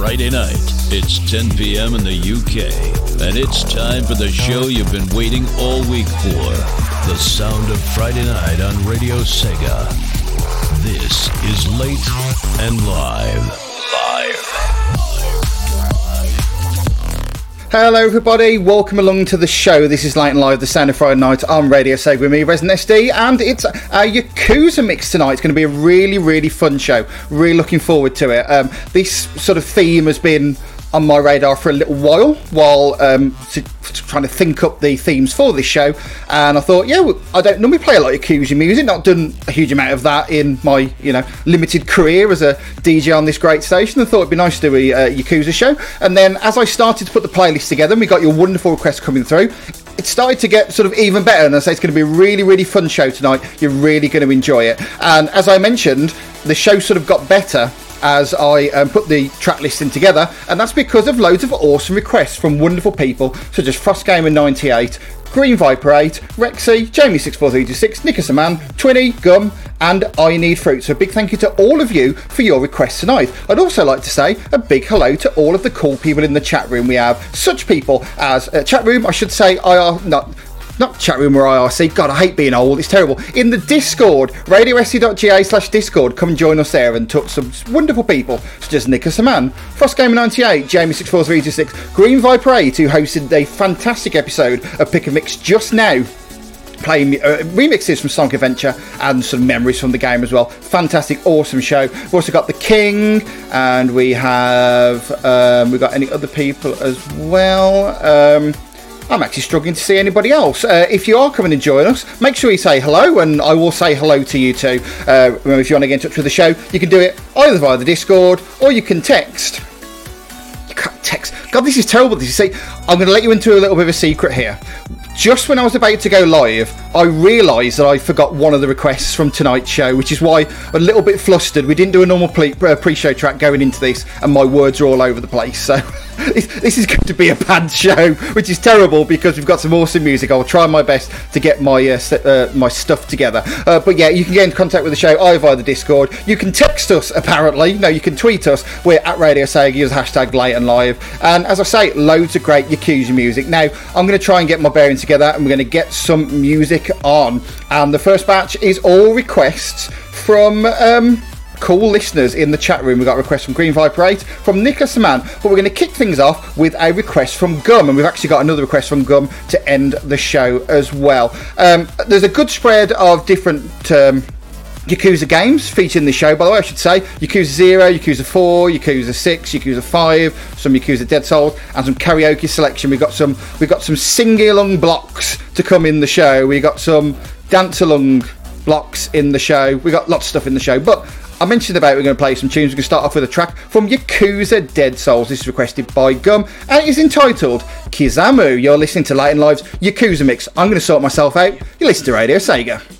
Friday night. It's 10 p.m. in the UK, and it's time for the show you've been waiting all week for. The sound of Friday night on Radio Sega. This is Late and Live. Live. Hello, everybody. Welcome along to the show. This is Late and Live, the of Friday night on Radio Sega with me, Resident SD, and it's a Yakuza mix tonight. It's going to be a really, really fun show. Really looking forward to it. Um, this sort of theme has been on my radar for a little while while um, to, to trying to think up the themes for this show. And I thought, yeah, I don't normally play a lot of Yakuza music, not done a huge amount of that in my you know limited career as a DJ on this great station. I thought it'd be nice to do a uh, Yakuza show. And then as I started to put the playlist together, and we got your wonderful requests coming through. It started to get sort of even better, and I say it's going to be a really, really fun show tonight. You're really going to enjoy it. And as I mentioned, the show sort of got better as I um, put the track listing together, and that's because of loads of awesome requests from wonderful people such as FrostGamer98, Green Viper 8, Rexy, Jamie64326, Nickersaman, Twinny, Gum, and I Need Fruit. So a big thank you to all of you for your requests tonight. I'd also like to say a big hello to all of the cool people in the chat room. We have such people as uh, chat room, I should say, I are not not chat room or IRC. God, I hate being old. It's terrible. In the Discord, radiosc.ga slash Discord. Come and join us there and talk to some wonderful people such as Nick Saman, FrostGamer98, Jamie64326, Green Viper 8, who hosted a fantastic episode of Pick a Mix just now playing uh, remixes from Sonic Adventure and some memories from the game as well. Fantastic, awesome show. We've also got the King, and we have um, we've got any other people as well. Um, I'm actually struggling to see anybody else. Uh, if you are coming and join us, make sure you say hello, and I will say hello to you too. Uh, remember, if you want to get in touch with the show, you can do it either via the Discord or you can text. You can't text. God, this is terrible. This is. I'm going to let you into a little bit of a secret here. Just when I was about to go live, I realised that I forgot one of the requests from tonight's show, which is why I'm a little bit flustered. We didn't do a normal uh, pre-show track going into this, and my words are all over the place. So this is going to be a bad show, which is terrible because we've got some awesome music. I'll try my best to get my uh, uh, my stuff together. Uh, but yeah, you can get in contact with the show either via the Discord. You can text us. Apparently, no, you can tweet us. We're at Radio Sega. Use hashtag Late and Live. And as I say, loads of great Yakuza music. Now I'm going to try and get my bearings together, and we're going to get some music on. And the first batch is all requests from. Um, cool listeners in the chat room. We've got a request from Green Viper 8, from Nicholas Man, but we're going to kick things off with a request from Gum, and we've actually got another request from Gum to end the show as well. Um, there's a good spread of different. Um, Yakuza games featured in the show, by the way, I should say. Yakuza 0, Yakuza 4, Yakuza 6, Yakuza 5, some Yakuza Dead Souls, and some karaoke selection. We've got some we've got some sing along blocks to come in the show. We got some dance along blocks in the show. We got lots of stuff in the show. But I mentioned about we're going to play some tunes. We're going to start off with a track from Yakuza Dead Souls. This is requested by Gum and it is entitled Kizamu. You're listening to Late and Live's Yakuza Mix. I'm going to sort myself out. You listen to Radio Sega.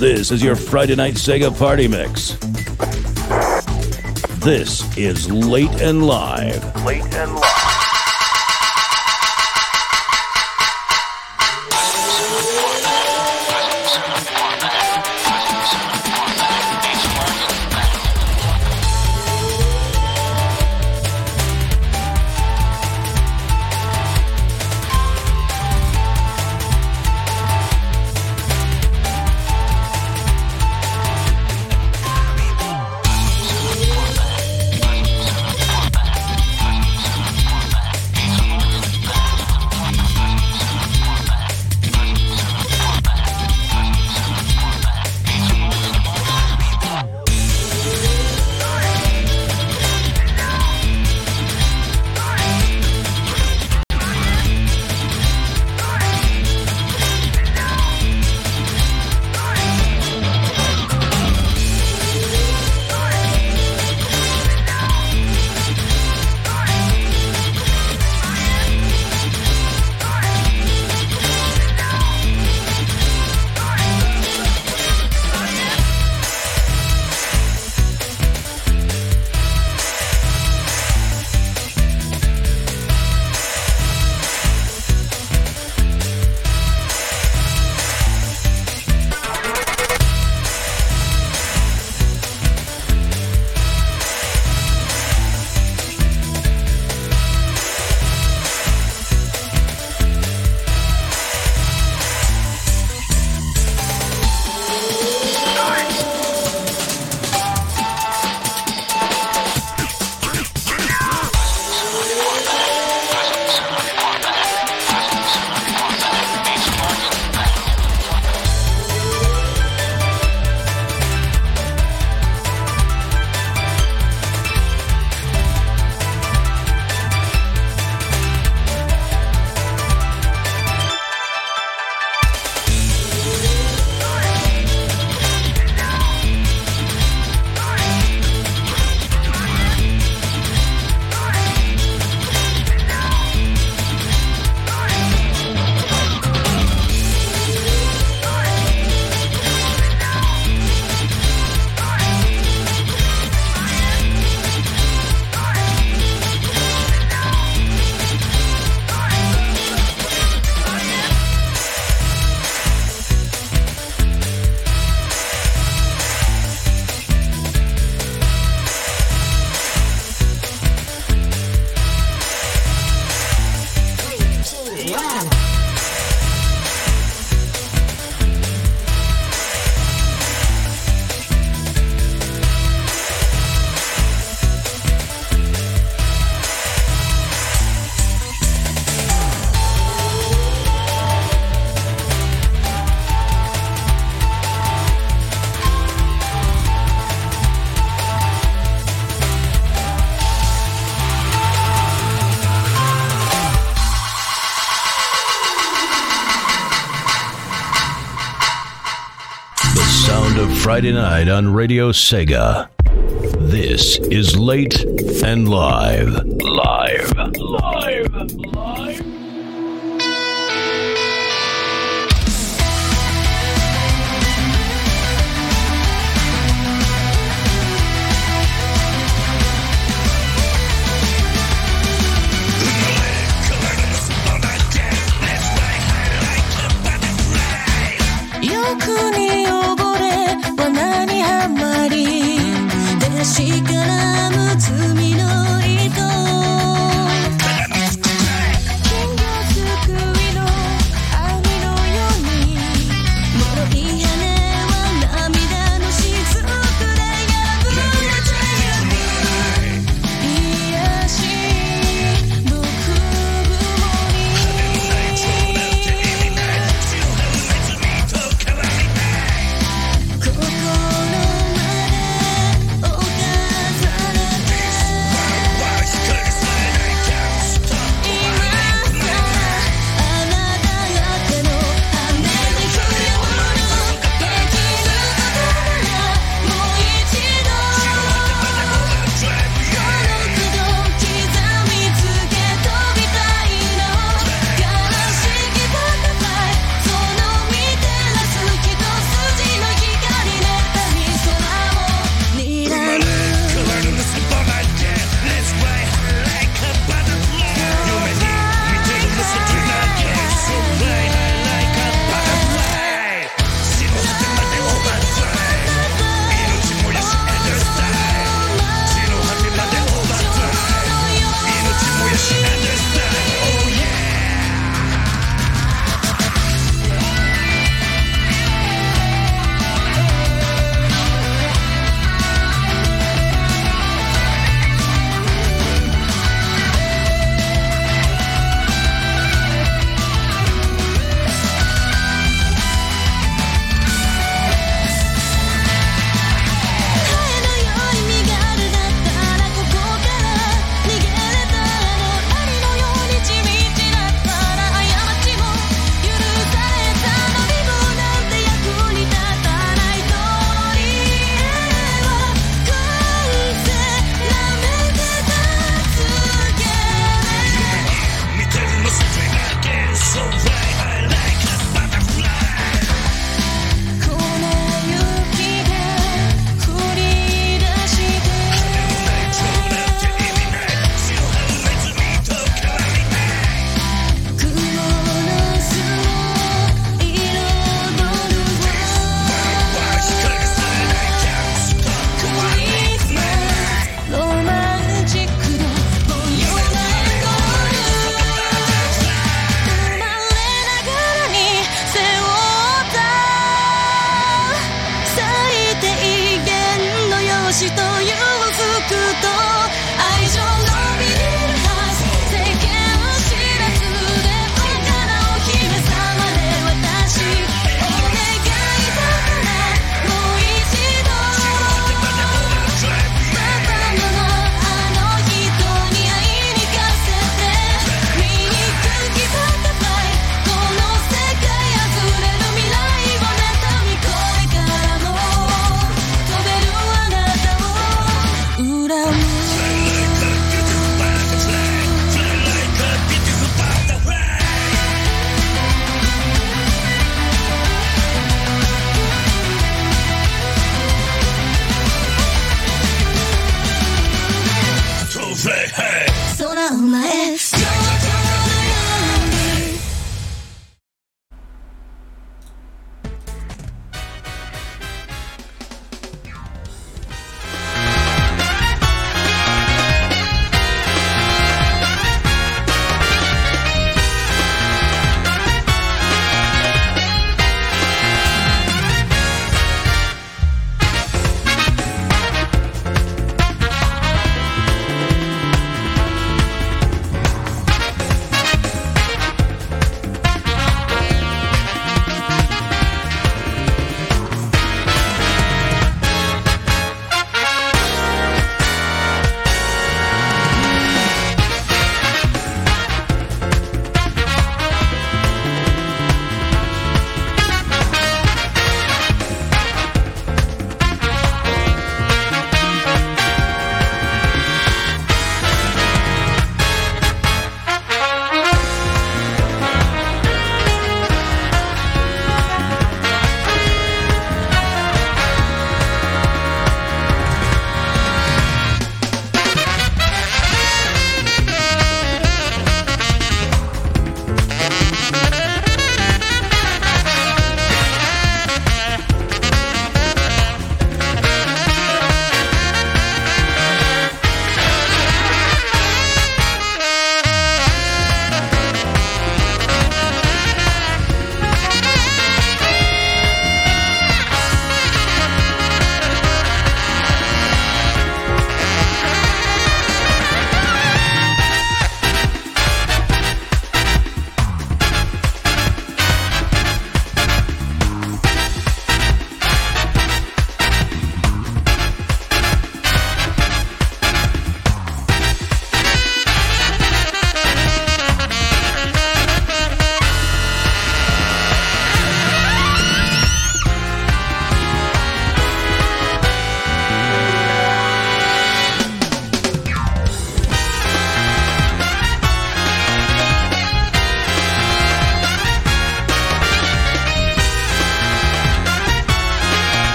This is your Friday Night Sega Party Mix. This is Late and Live. Late and Live. Friday night on Radio Sega. This is Late and Live. Live. Live. Live. にはまり確からむつみ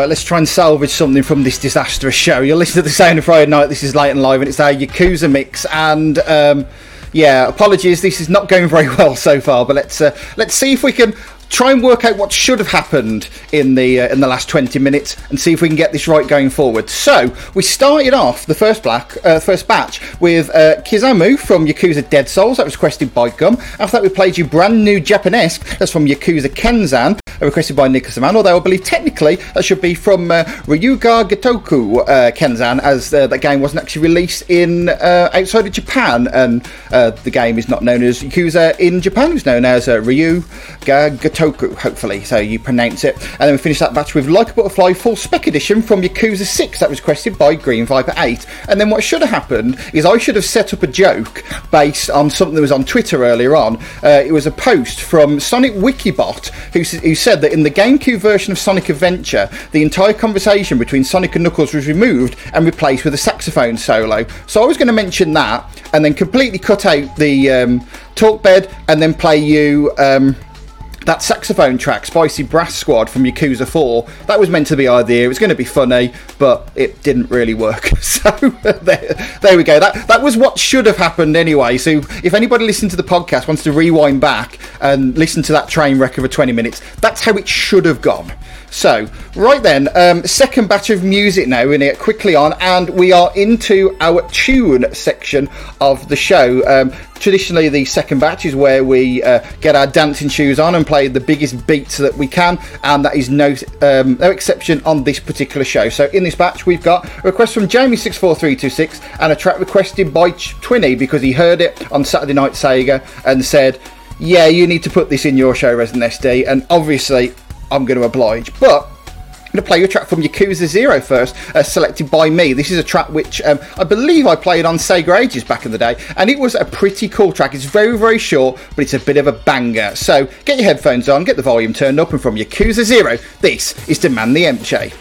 Right, let's try and salvage something from this disastrous show. You're listening to the Sound of Friday Night. This is Late and Live, and it's our Yakuza mix. And um, yeah, apologies, this is not going very well so far. But let's uh, let's see if we can try and work out what should have happened in the uh, in the last 20 minutes and see if we can get this right going forward. So we started off the first black uh, first batch with uh, Kizamu from Yakuza Dead Souls that was requested by Gum. After that we played you brand new Japanese that's from Yakuza Kenzan uh, requested by Nicholas Man. Although I believe technically that should be from uh, Ryu ga Gotoku uh, Kenzan as uh, that game wasn't actually released in uh, outside of Japan and uh, the game is not known as Yakuza in Japan. It's known as uh, Ryu ga Gotoku, hopefully, so you pronounce it. And then we finish that batch with Like a Butterfly Full Spec Edition from Yakuza 6 that was requested by Green Viper 8. And then what should have happened is I should have set up a joke based on something that was on Twitter earlier on. Uh, it was a post from Sonic Wikibot who, who said that in the GameCube version of Sonic Adventure, the entire conversation between Sonic and Knuckles was removed and replaced with a saxophone solo. So I was going to mention that and then completely cut out the um, talk bed and then play you. Um, that saxophone track, Spicy Brass Squad from Yakuza 4, that was meant to be our idea. It was going to be funny, but it didn't really work. So there, there we go. That that was what should have happened anyway. So if anybody listening to the podcast wants to rewind back and listen to that train wreck over 20 minutes, that's how it should have gone. So, right then, um, second batch of music now. We're going to get quickly on, and we are into our tune section of the show. Um, traditionally, the second batch is where we uh, get our dancing shoes on and play the biggest beats that we can, and that is no um, no exception on this particular show. So, in this batch, we've got a request from Jamie64326 and a track requested by Twinny because he heard it on Saturday Night Sega and said, Yeah, you need to put this in your show, Resident SD, and obviously, I'm going to oblige. But I'm going to play you a track from Yakuza Zero first, uh, selected by me. This is a track which um, I believe I played on Sega Ages back in the day, and it was a pretty cool track. It's very, very short, but it's a bit of a banger. So get your headphones on, get the volume turned up, and from Yakuza Zero, this is Demand the M Shape.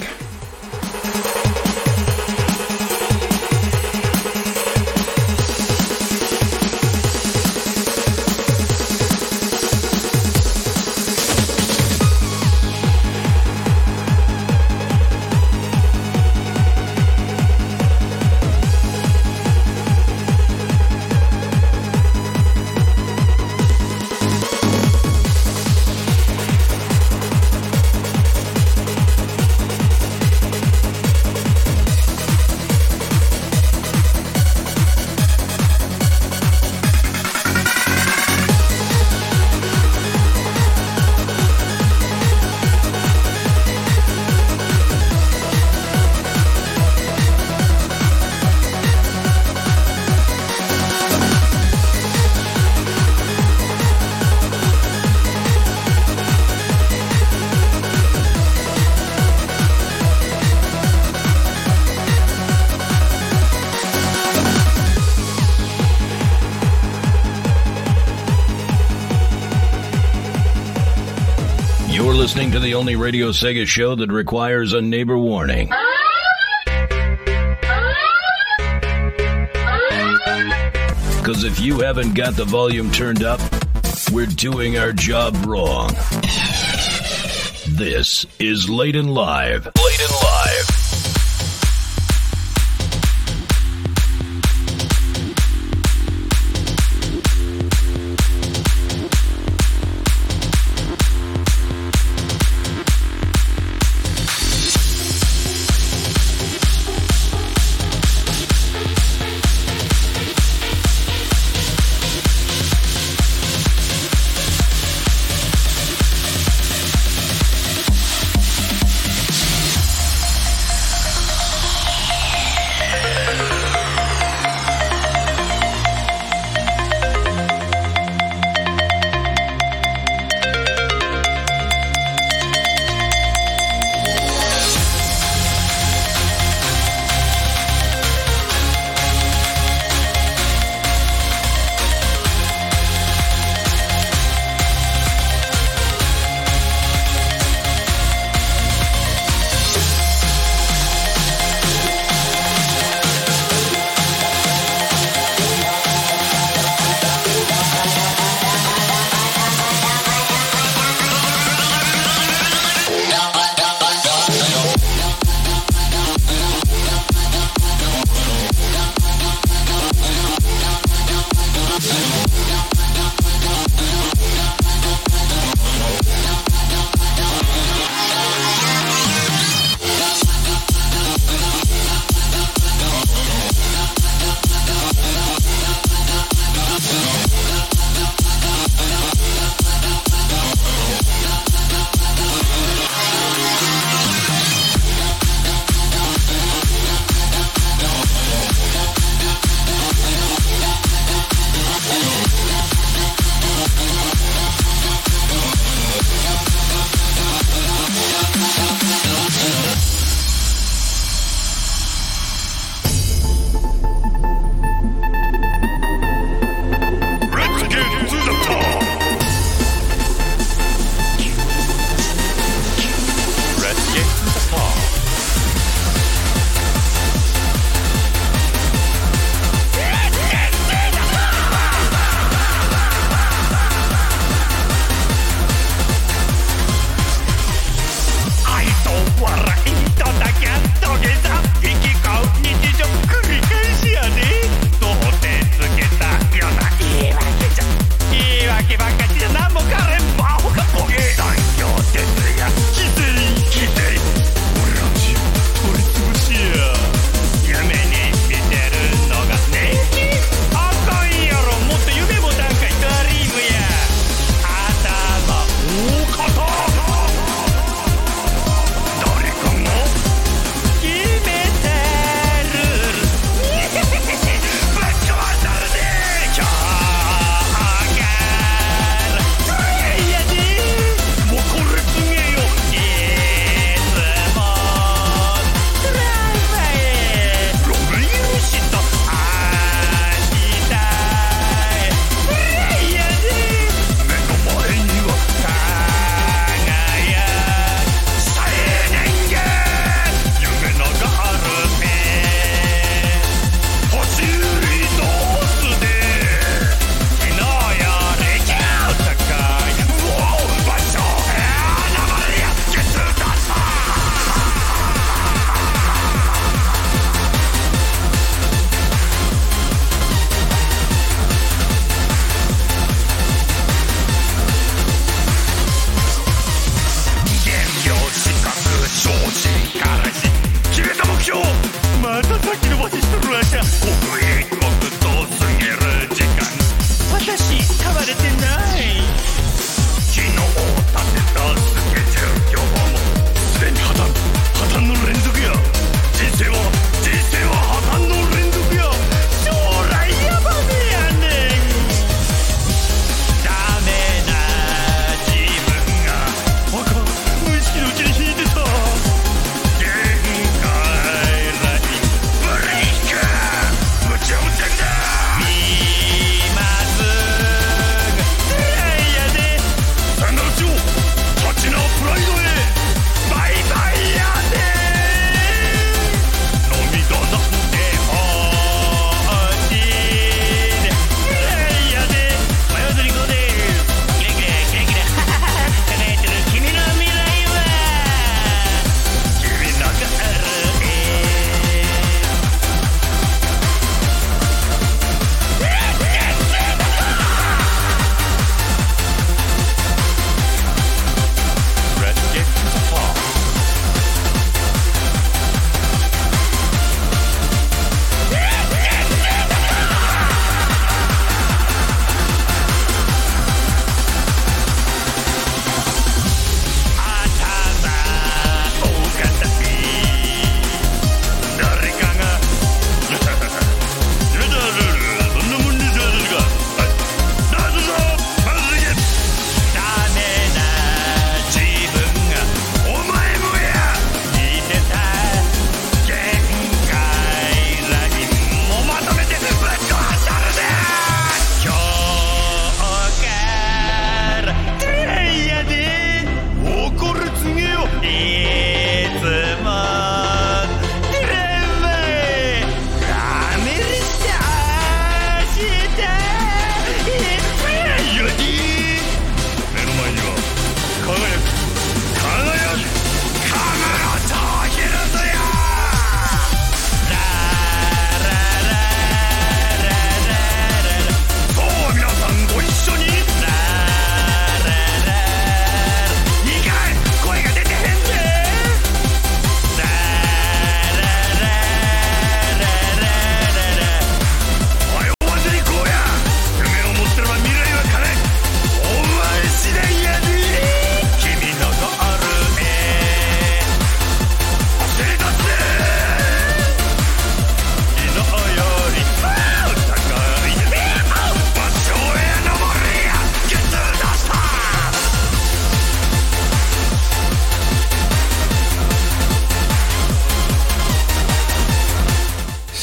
Listening to the only Radio Sega show that requires a neighbor warning. Because if you haven't got the volume turned up, we're doing our job wrong. This is Late and Live. Late and Live.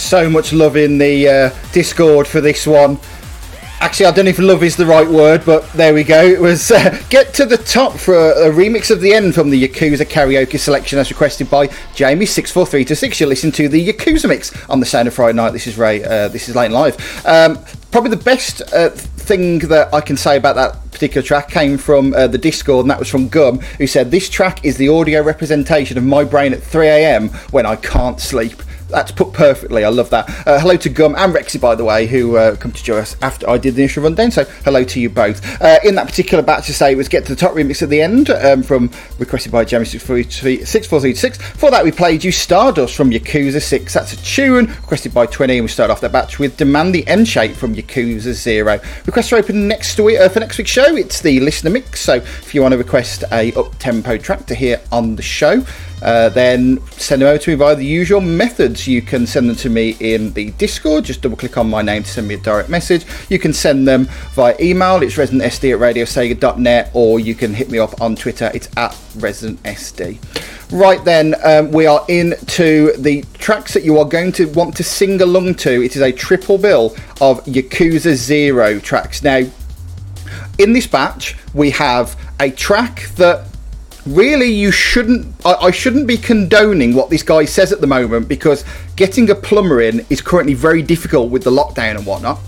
So much love in the uh, Discord for this one. Actually, I don't know if love is the right word, but there we go. It was uh, Get to the Top for a, a remix of the end from the Yakuza karaoke selection as requested by Jamie64326. You're listening to the Yakuza mix on the Sound of Friday Night. This is Ray, uh, this is Late Live. Um, probably the best uh, thing that I can say about that particular track came from uh, the Discord, and that was from Gum, who said, This track is the audio representation of my brain at 3am when I can't sleep. That's put perfectly. I love that. Uh, hello to Gum and Rexy, by the way, who uh, come to join us after I did the initial rundown. So hello to you both. Uh, in that particular batch, to say was get to the top remix at the end um, from requested by Jamie six four three six. For that, we played you Stardust from Yakuza Six. That's a tune requested by Twinny, and we start off that batch with Demand the End Shape from Yakuza Zero. Requests are open next week uh, for next week's show. It's the listener mix. So if you want to request a up tempo track to hear on the show. Uh, then send them over to me via the usual methods. You can send them to me in the Discord. Just double click on my name to send me a direct message. You can send them via email. It's residentsd at radiosega.net, or you can hit me up on Twitter. It's at residentsd. Right then, um, we are into the tracks that you are going to want to sing along to. It is a triple bill of Yakuza Zero tracks. Now, in this batch, we have a track that really you shouldn't I, I, shouldn't be condoning what this guy says at the moment because getting a plumber in is currently very difficult with the lockdown and whatnot.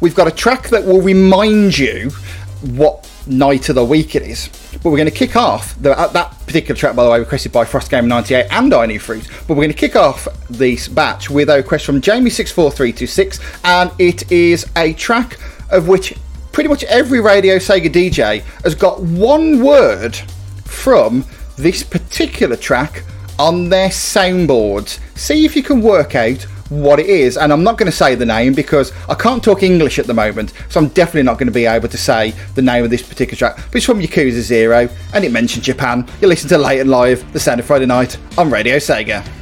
We've got a track that will remind you what night of the week it is but we're going to kick off the, uh, that particular track by the way requested by Frostgamer98 and I Need Fruit but we're going to kick off this batch with a request from jamie 64326 and it is a track of which pretty much every radio sega dj has got one word from this particular track on their soundboards. See if you can work out what it is. And I'm not going to say the name because I can't talk English at the moment, so I'm definitely not going to be able to say the name of this particular track. But it's from Yakuza Zero and it mentions Japan. You listen to Late and Live, the sound of Friday night on Radio Sega.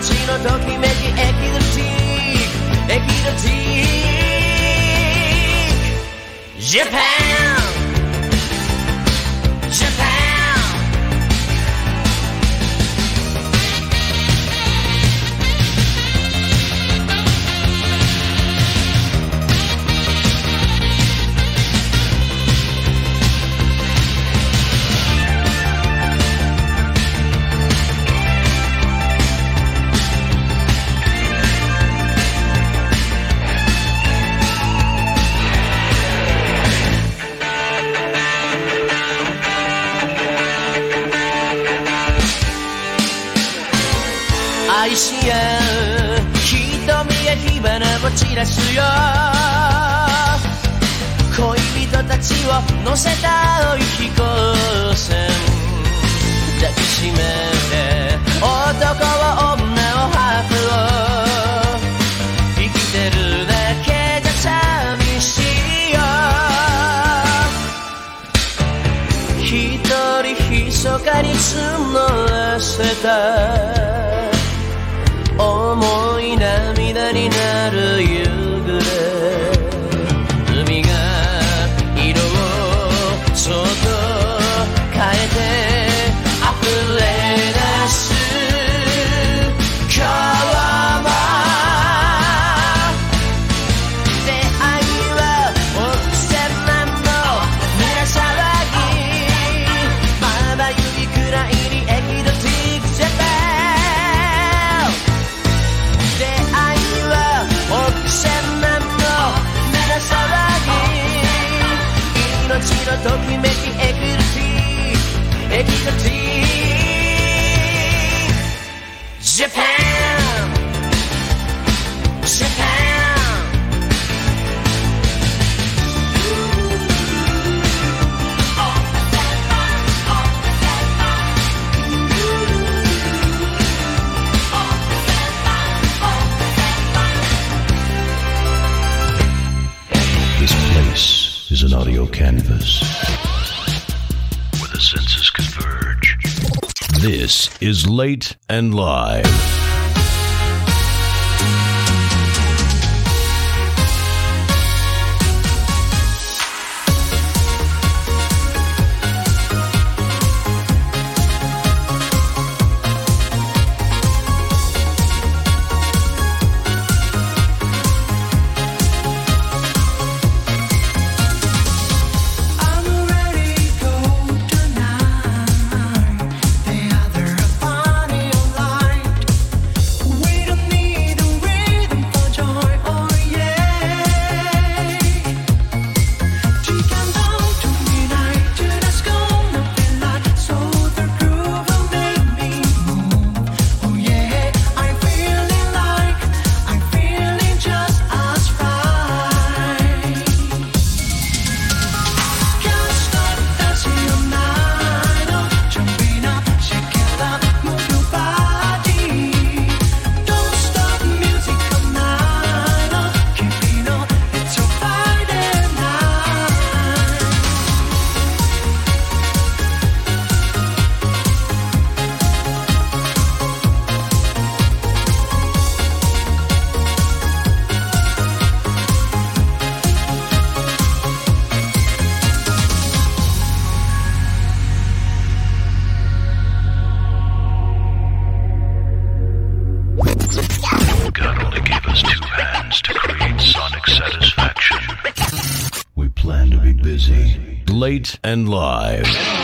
命のときめきエキゾチックエキゾチックジ花も散らすよ恋人たちを乗せた青い飛行船抱きしめて男を女をハーフを生きてるだけじゃ寂しいよ。一人密かに募らせた。getting out of you ときめきえぐるしえぎるし This is Late and Live. and live.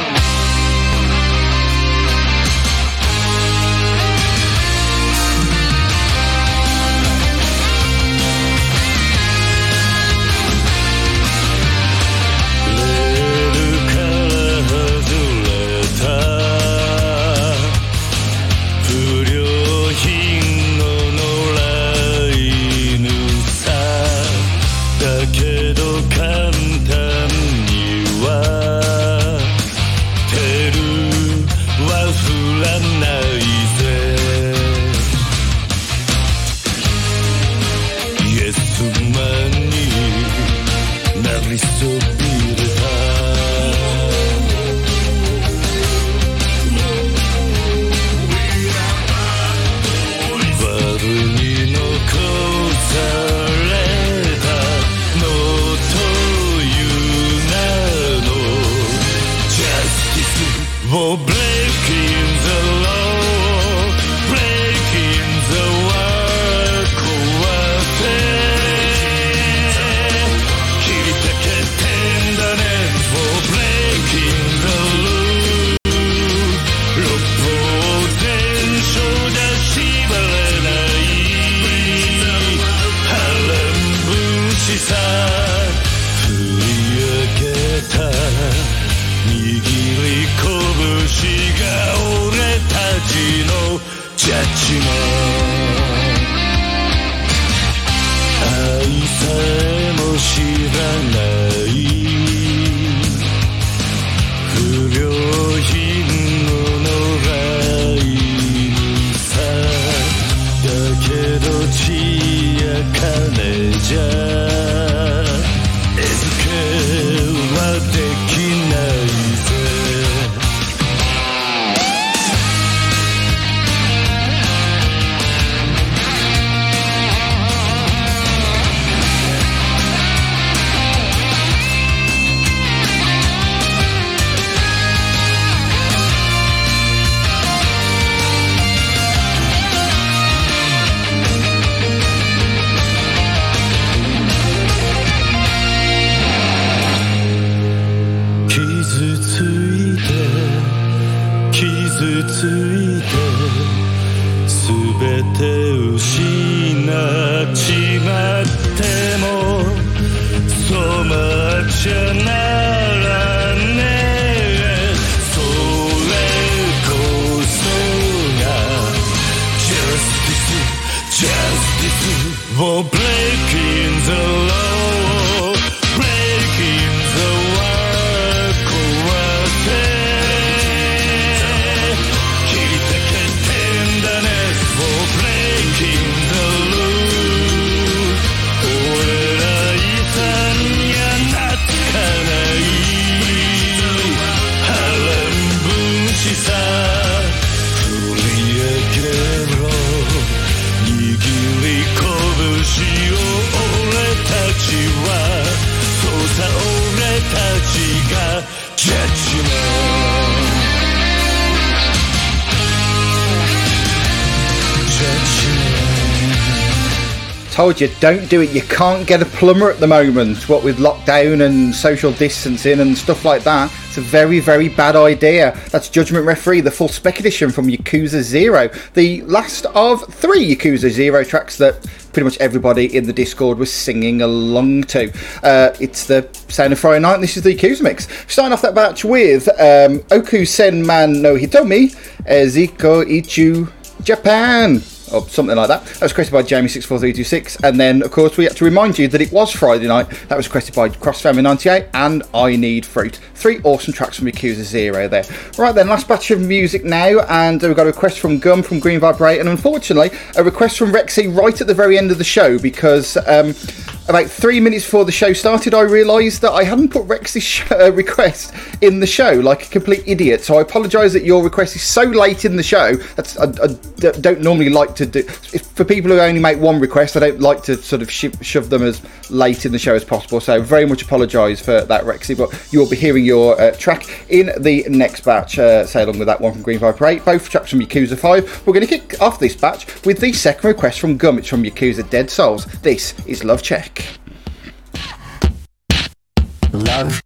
Told you, don't do it. You can't get a plumber at the moment. What with lockdown and social distancing and stuff like that, it's a very, very bad idea. That's Judgment Referee, the full spec edition from Yakuza Zero, the last of three Yakuza Zero tracks that pretty much everybody in the Discord was singing along to. Uh, it's the sound of Friday night. And this is the Yakuza mix. Starting off that batch with um, Oku Senman no Hitomi, Eziko Ichu Japan or something like that. That was requested by Jamie64326. And then, of course, we have to remind you that it was Friday night. That was requested by Frostgamer98 and I Need Fruit. Three awesome tracks from Yakuza Zero there. Right then, last batch of music now. And we've got a request from Gum from Green Viper 8. And unfortunately, a request from Rexy right at the very end of the show because. Um, about three minutes before the show started, I realised that I hadn't put Rex's sh- uh, request in the show like a complete idiot. So I apologise that your request is so late in the show. That's I, I d- don't normally like to do. If, for people who only make one request, I don't like to sort of sh- shove them as late in the show as possible. So very much apologise for that, Rexy. But you'll be hearing your uh, track in the next batch. Uh, say along with that one from Green Viper 8. Both tracks from Yakuza 5. We're going to kick off this batch with the second request from Gum. It's from Yakuza Dead Souls. This is Love Check. Love.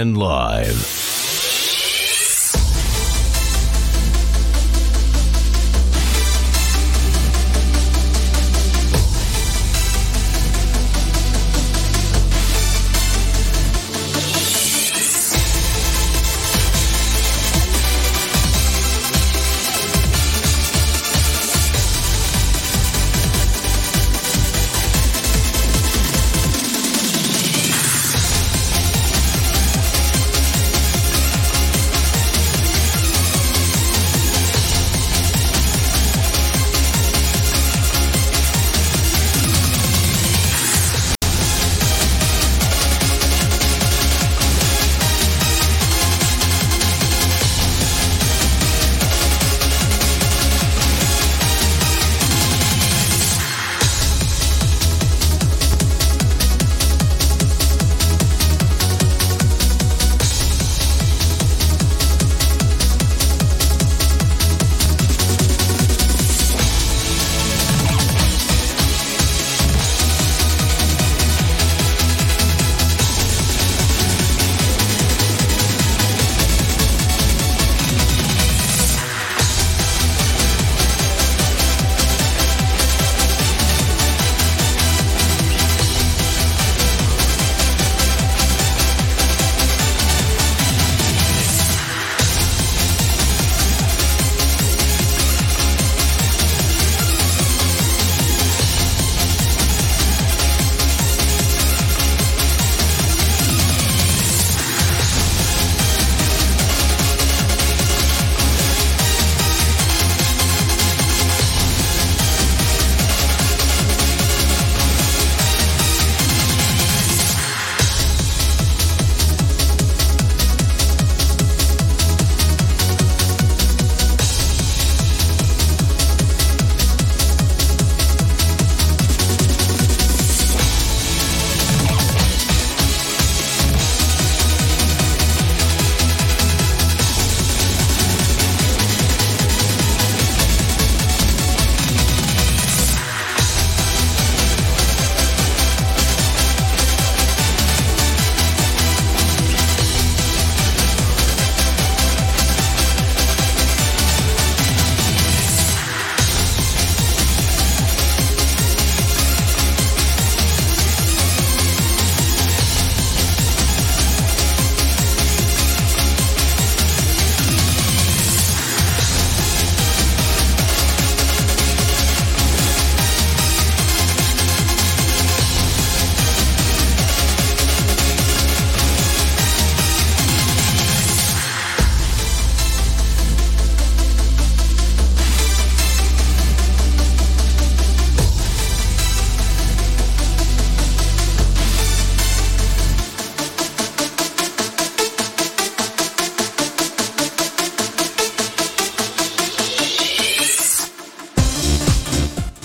And live.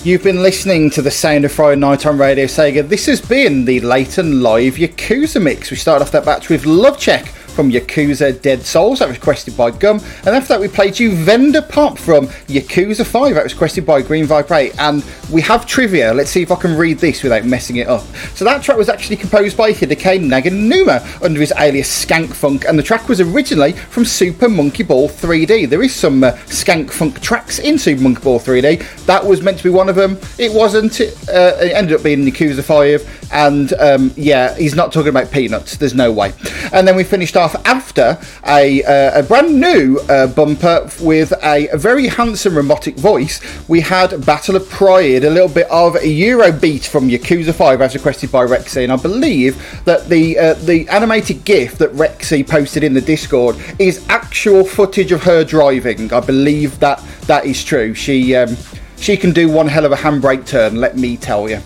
You've been listening to the sound of Friday night on Radio Sega. This has been the and live Yakuza mix. We started off that batch with Love Check from Yakuza Dead Souls, that was requested by Gum. And after that, we played you Vendor Pop from Yakuza 5, that was requested by Green 8. And we have trivia. Let's see if I can read this without messing it up. So that track was actually composed by Hideki Naganuma under his alias Skank Funk, and the track was originally from Super Monkey Ball 3D. There is some uh, Skank Funk tracks in Super Monkey Ball 3D. That was meant to be one of them. It wasn't. It, uh, it ended up being Yakuza 5, and um, yeah, he's not talking about peanuts. There's no way. And then we finished off after a, uh, a brand new uh, bumper with a, very handsome robotic voice. We had Battle of Pride, a little bit of a Eurobeat from Yakuza 5 as requested by Rexy, and I believe that the uh, the animated GIF that Rexy posted in the Discord is actual footage of her driving. I believe that that is true. She um, she can do one hell of a handbrake turn, let me tell you.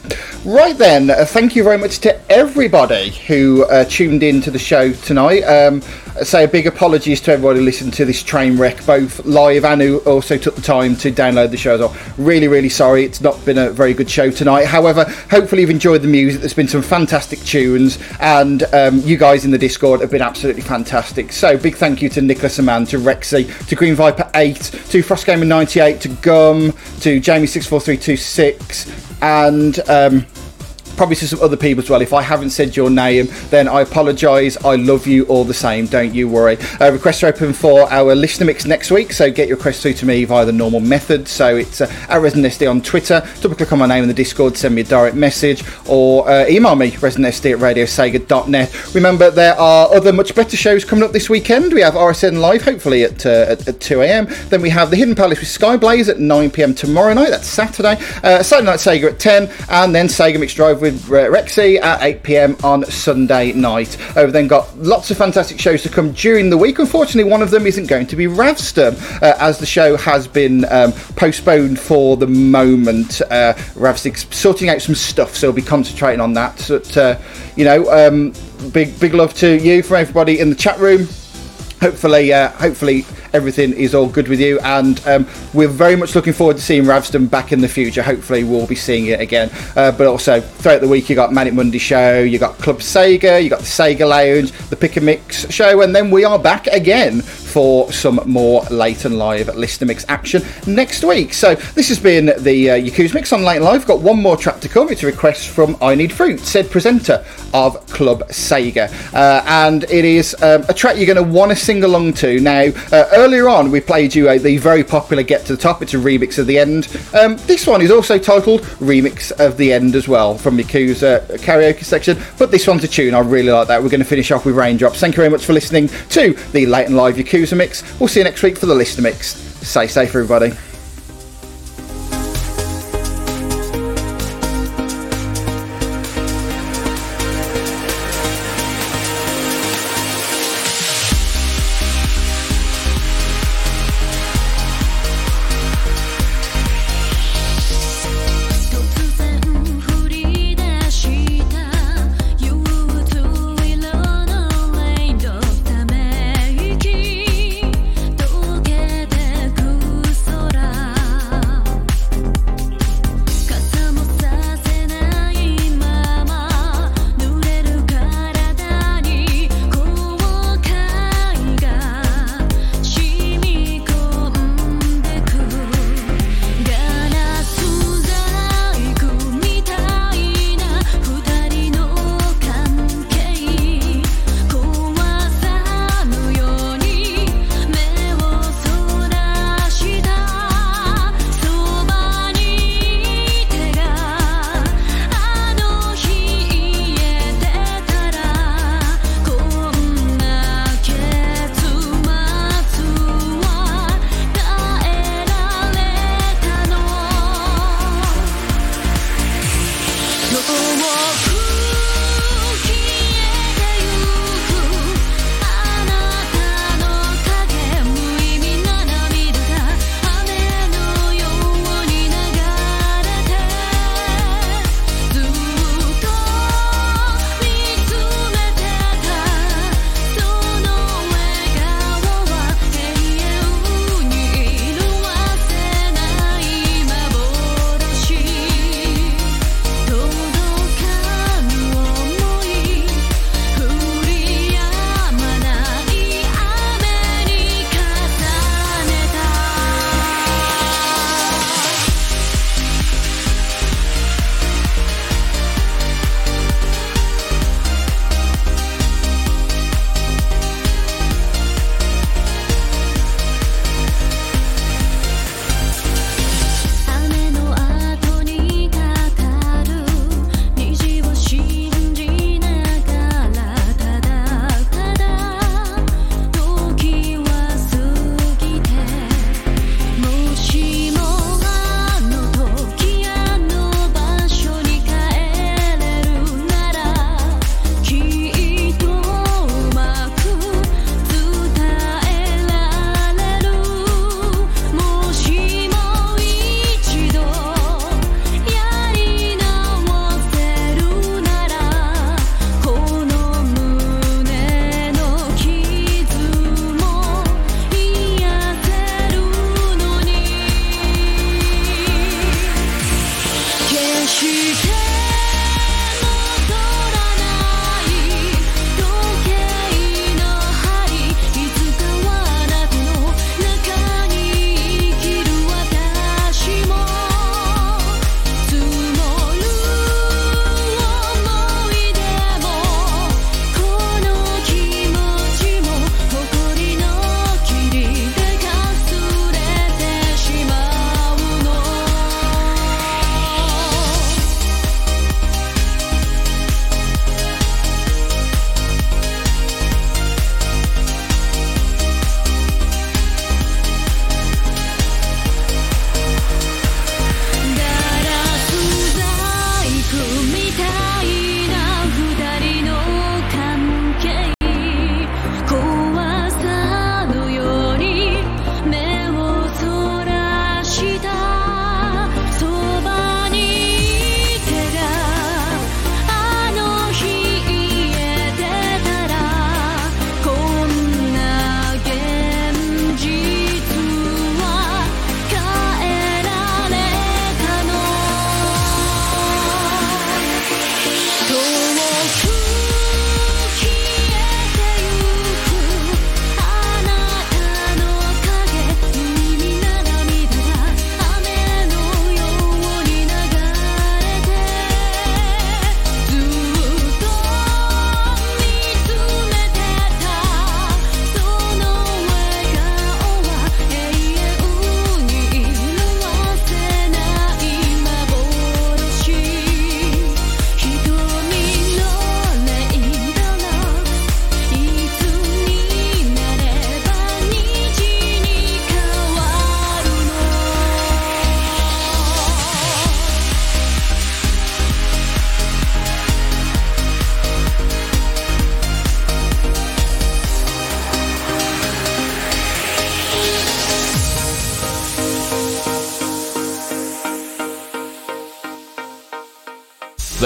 Right then, uh, thank you very much to everybody who uh, tuned in to the show tonight. Um, say a big apologies to everybody who listened to this train wreck, both live and who also took the time to download the show as well. Really, really sorry, it's not been a very good show tonight. However, hopefully you've enjoyed the music. There's been some fantastic tunes, and um, you guys in the Discord have been absolutely fantastic. So, big thank you to Nicholas Aman, to Rexy, to Green Viper 8, to Frostgamer98, to Gum, to Jamie64326, and. Um, probably to some other people as well. If I haven't said your name, then I apologise. I love you all the same. Don't you worry. Uh, requests are open for our listener mix next week, so get your requests through to me via the normal method. So it's uh, at on Twitter. Double click on my name in the Discord, send me a direct message, or uh, email me residentsd at radiosega.net. Remember, there are other much better shows coming up this weekend. We have RSN Live, hopefully at, uh, at, at 2 a.m. Then we have the Hidden Palace with Skyblaze at 9 p.m. tomorrow night. That's Saturday. Uh, Saturday Night Sega at 10, and then Sega Mix Drive with uh, Rexy at 8 pm on Sunday night. Uh, we've then got lots of fantastic shows to come during the week. Unfortunately, one of them isn't going to be Ravsturm, uh, as the show has been um, postponed for the moment. Uh, sorting out some stuff, so we'll be concentrating on that. But, uh, you know, um, big big love to you from everybody in the chat room hopefully, uh, hopefully everything is all good with you, and um, we're very much looking forward to seeing Ravston back in the future. Hopefully, we'll be seeing it again. Uh, but also throughout the week, you got Manic Monday show, you got Club Sega, you got the Sega Lounge, the Pick and Mix show, and then we are back again for some more late and live listener mix action next week. So this has been the uh, Yakuza mix on late and live. Got one more track to come. It's a request from I Need Fruit, said presenter of Club Sega, uh, and it is um, a track you're going to want to sing along to. Now, uh, earlier on, we played you the very popular Get to the Top. It's a remix of the end. Um, this one is also titled Remix of the End as well from Yakuza karaoke section, but this one's a tune. I really like that. We're going to finish off with Raindrops. Thank you very much for listening to the late and live Yakuza mix. We'll see you next week for the listener mix. Stay safe, everybody.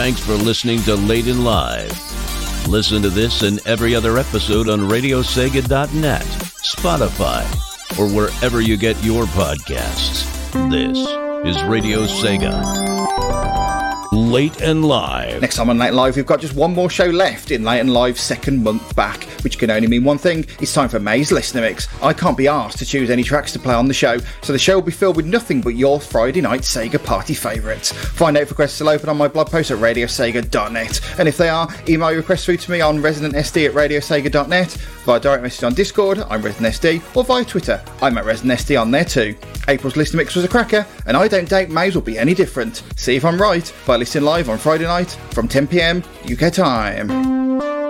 Thanks for listening to Late and Live. Listen to this and every other episode on RadioSega.net, Spotify, or wherever you get your podcasts. This is Radio Sega. Late and Live. Next time on Late Live, we've got just one more show left in Late and Live's second month back, which can only mean one thing. It's time for May's Listener Mix. I can't be asked to choose any tracks to play on the show, so the show will be filled with nothing but your Friday night Sega party favourites. Find out if requests are open on my blog post at radiosega.net, and if they are, email your requests through to me on residentsd at radiosega.net, via direct message on Discord, I'm ResidentSD, or via Twitter, I'm at ResidentSD on there too. April's Listener Mix was a cracker, and I don't doubt May's will be any different. See if I'm right by listening live on Friday night from 10pm UK time.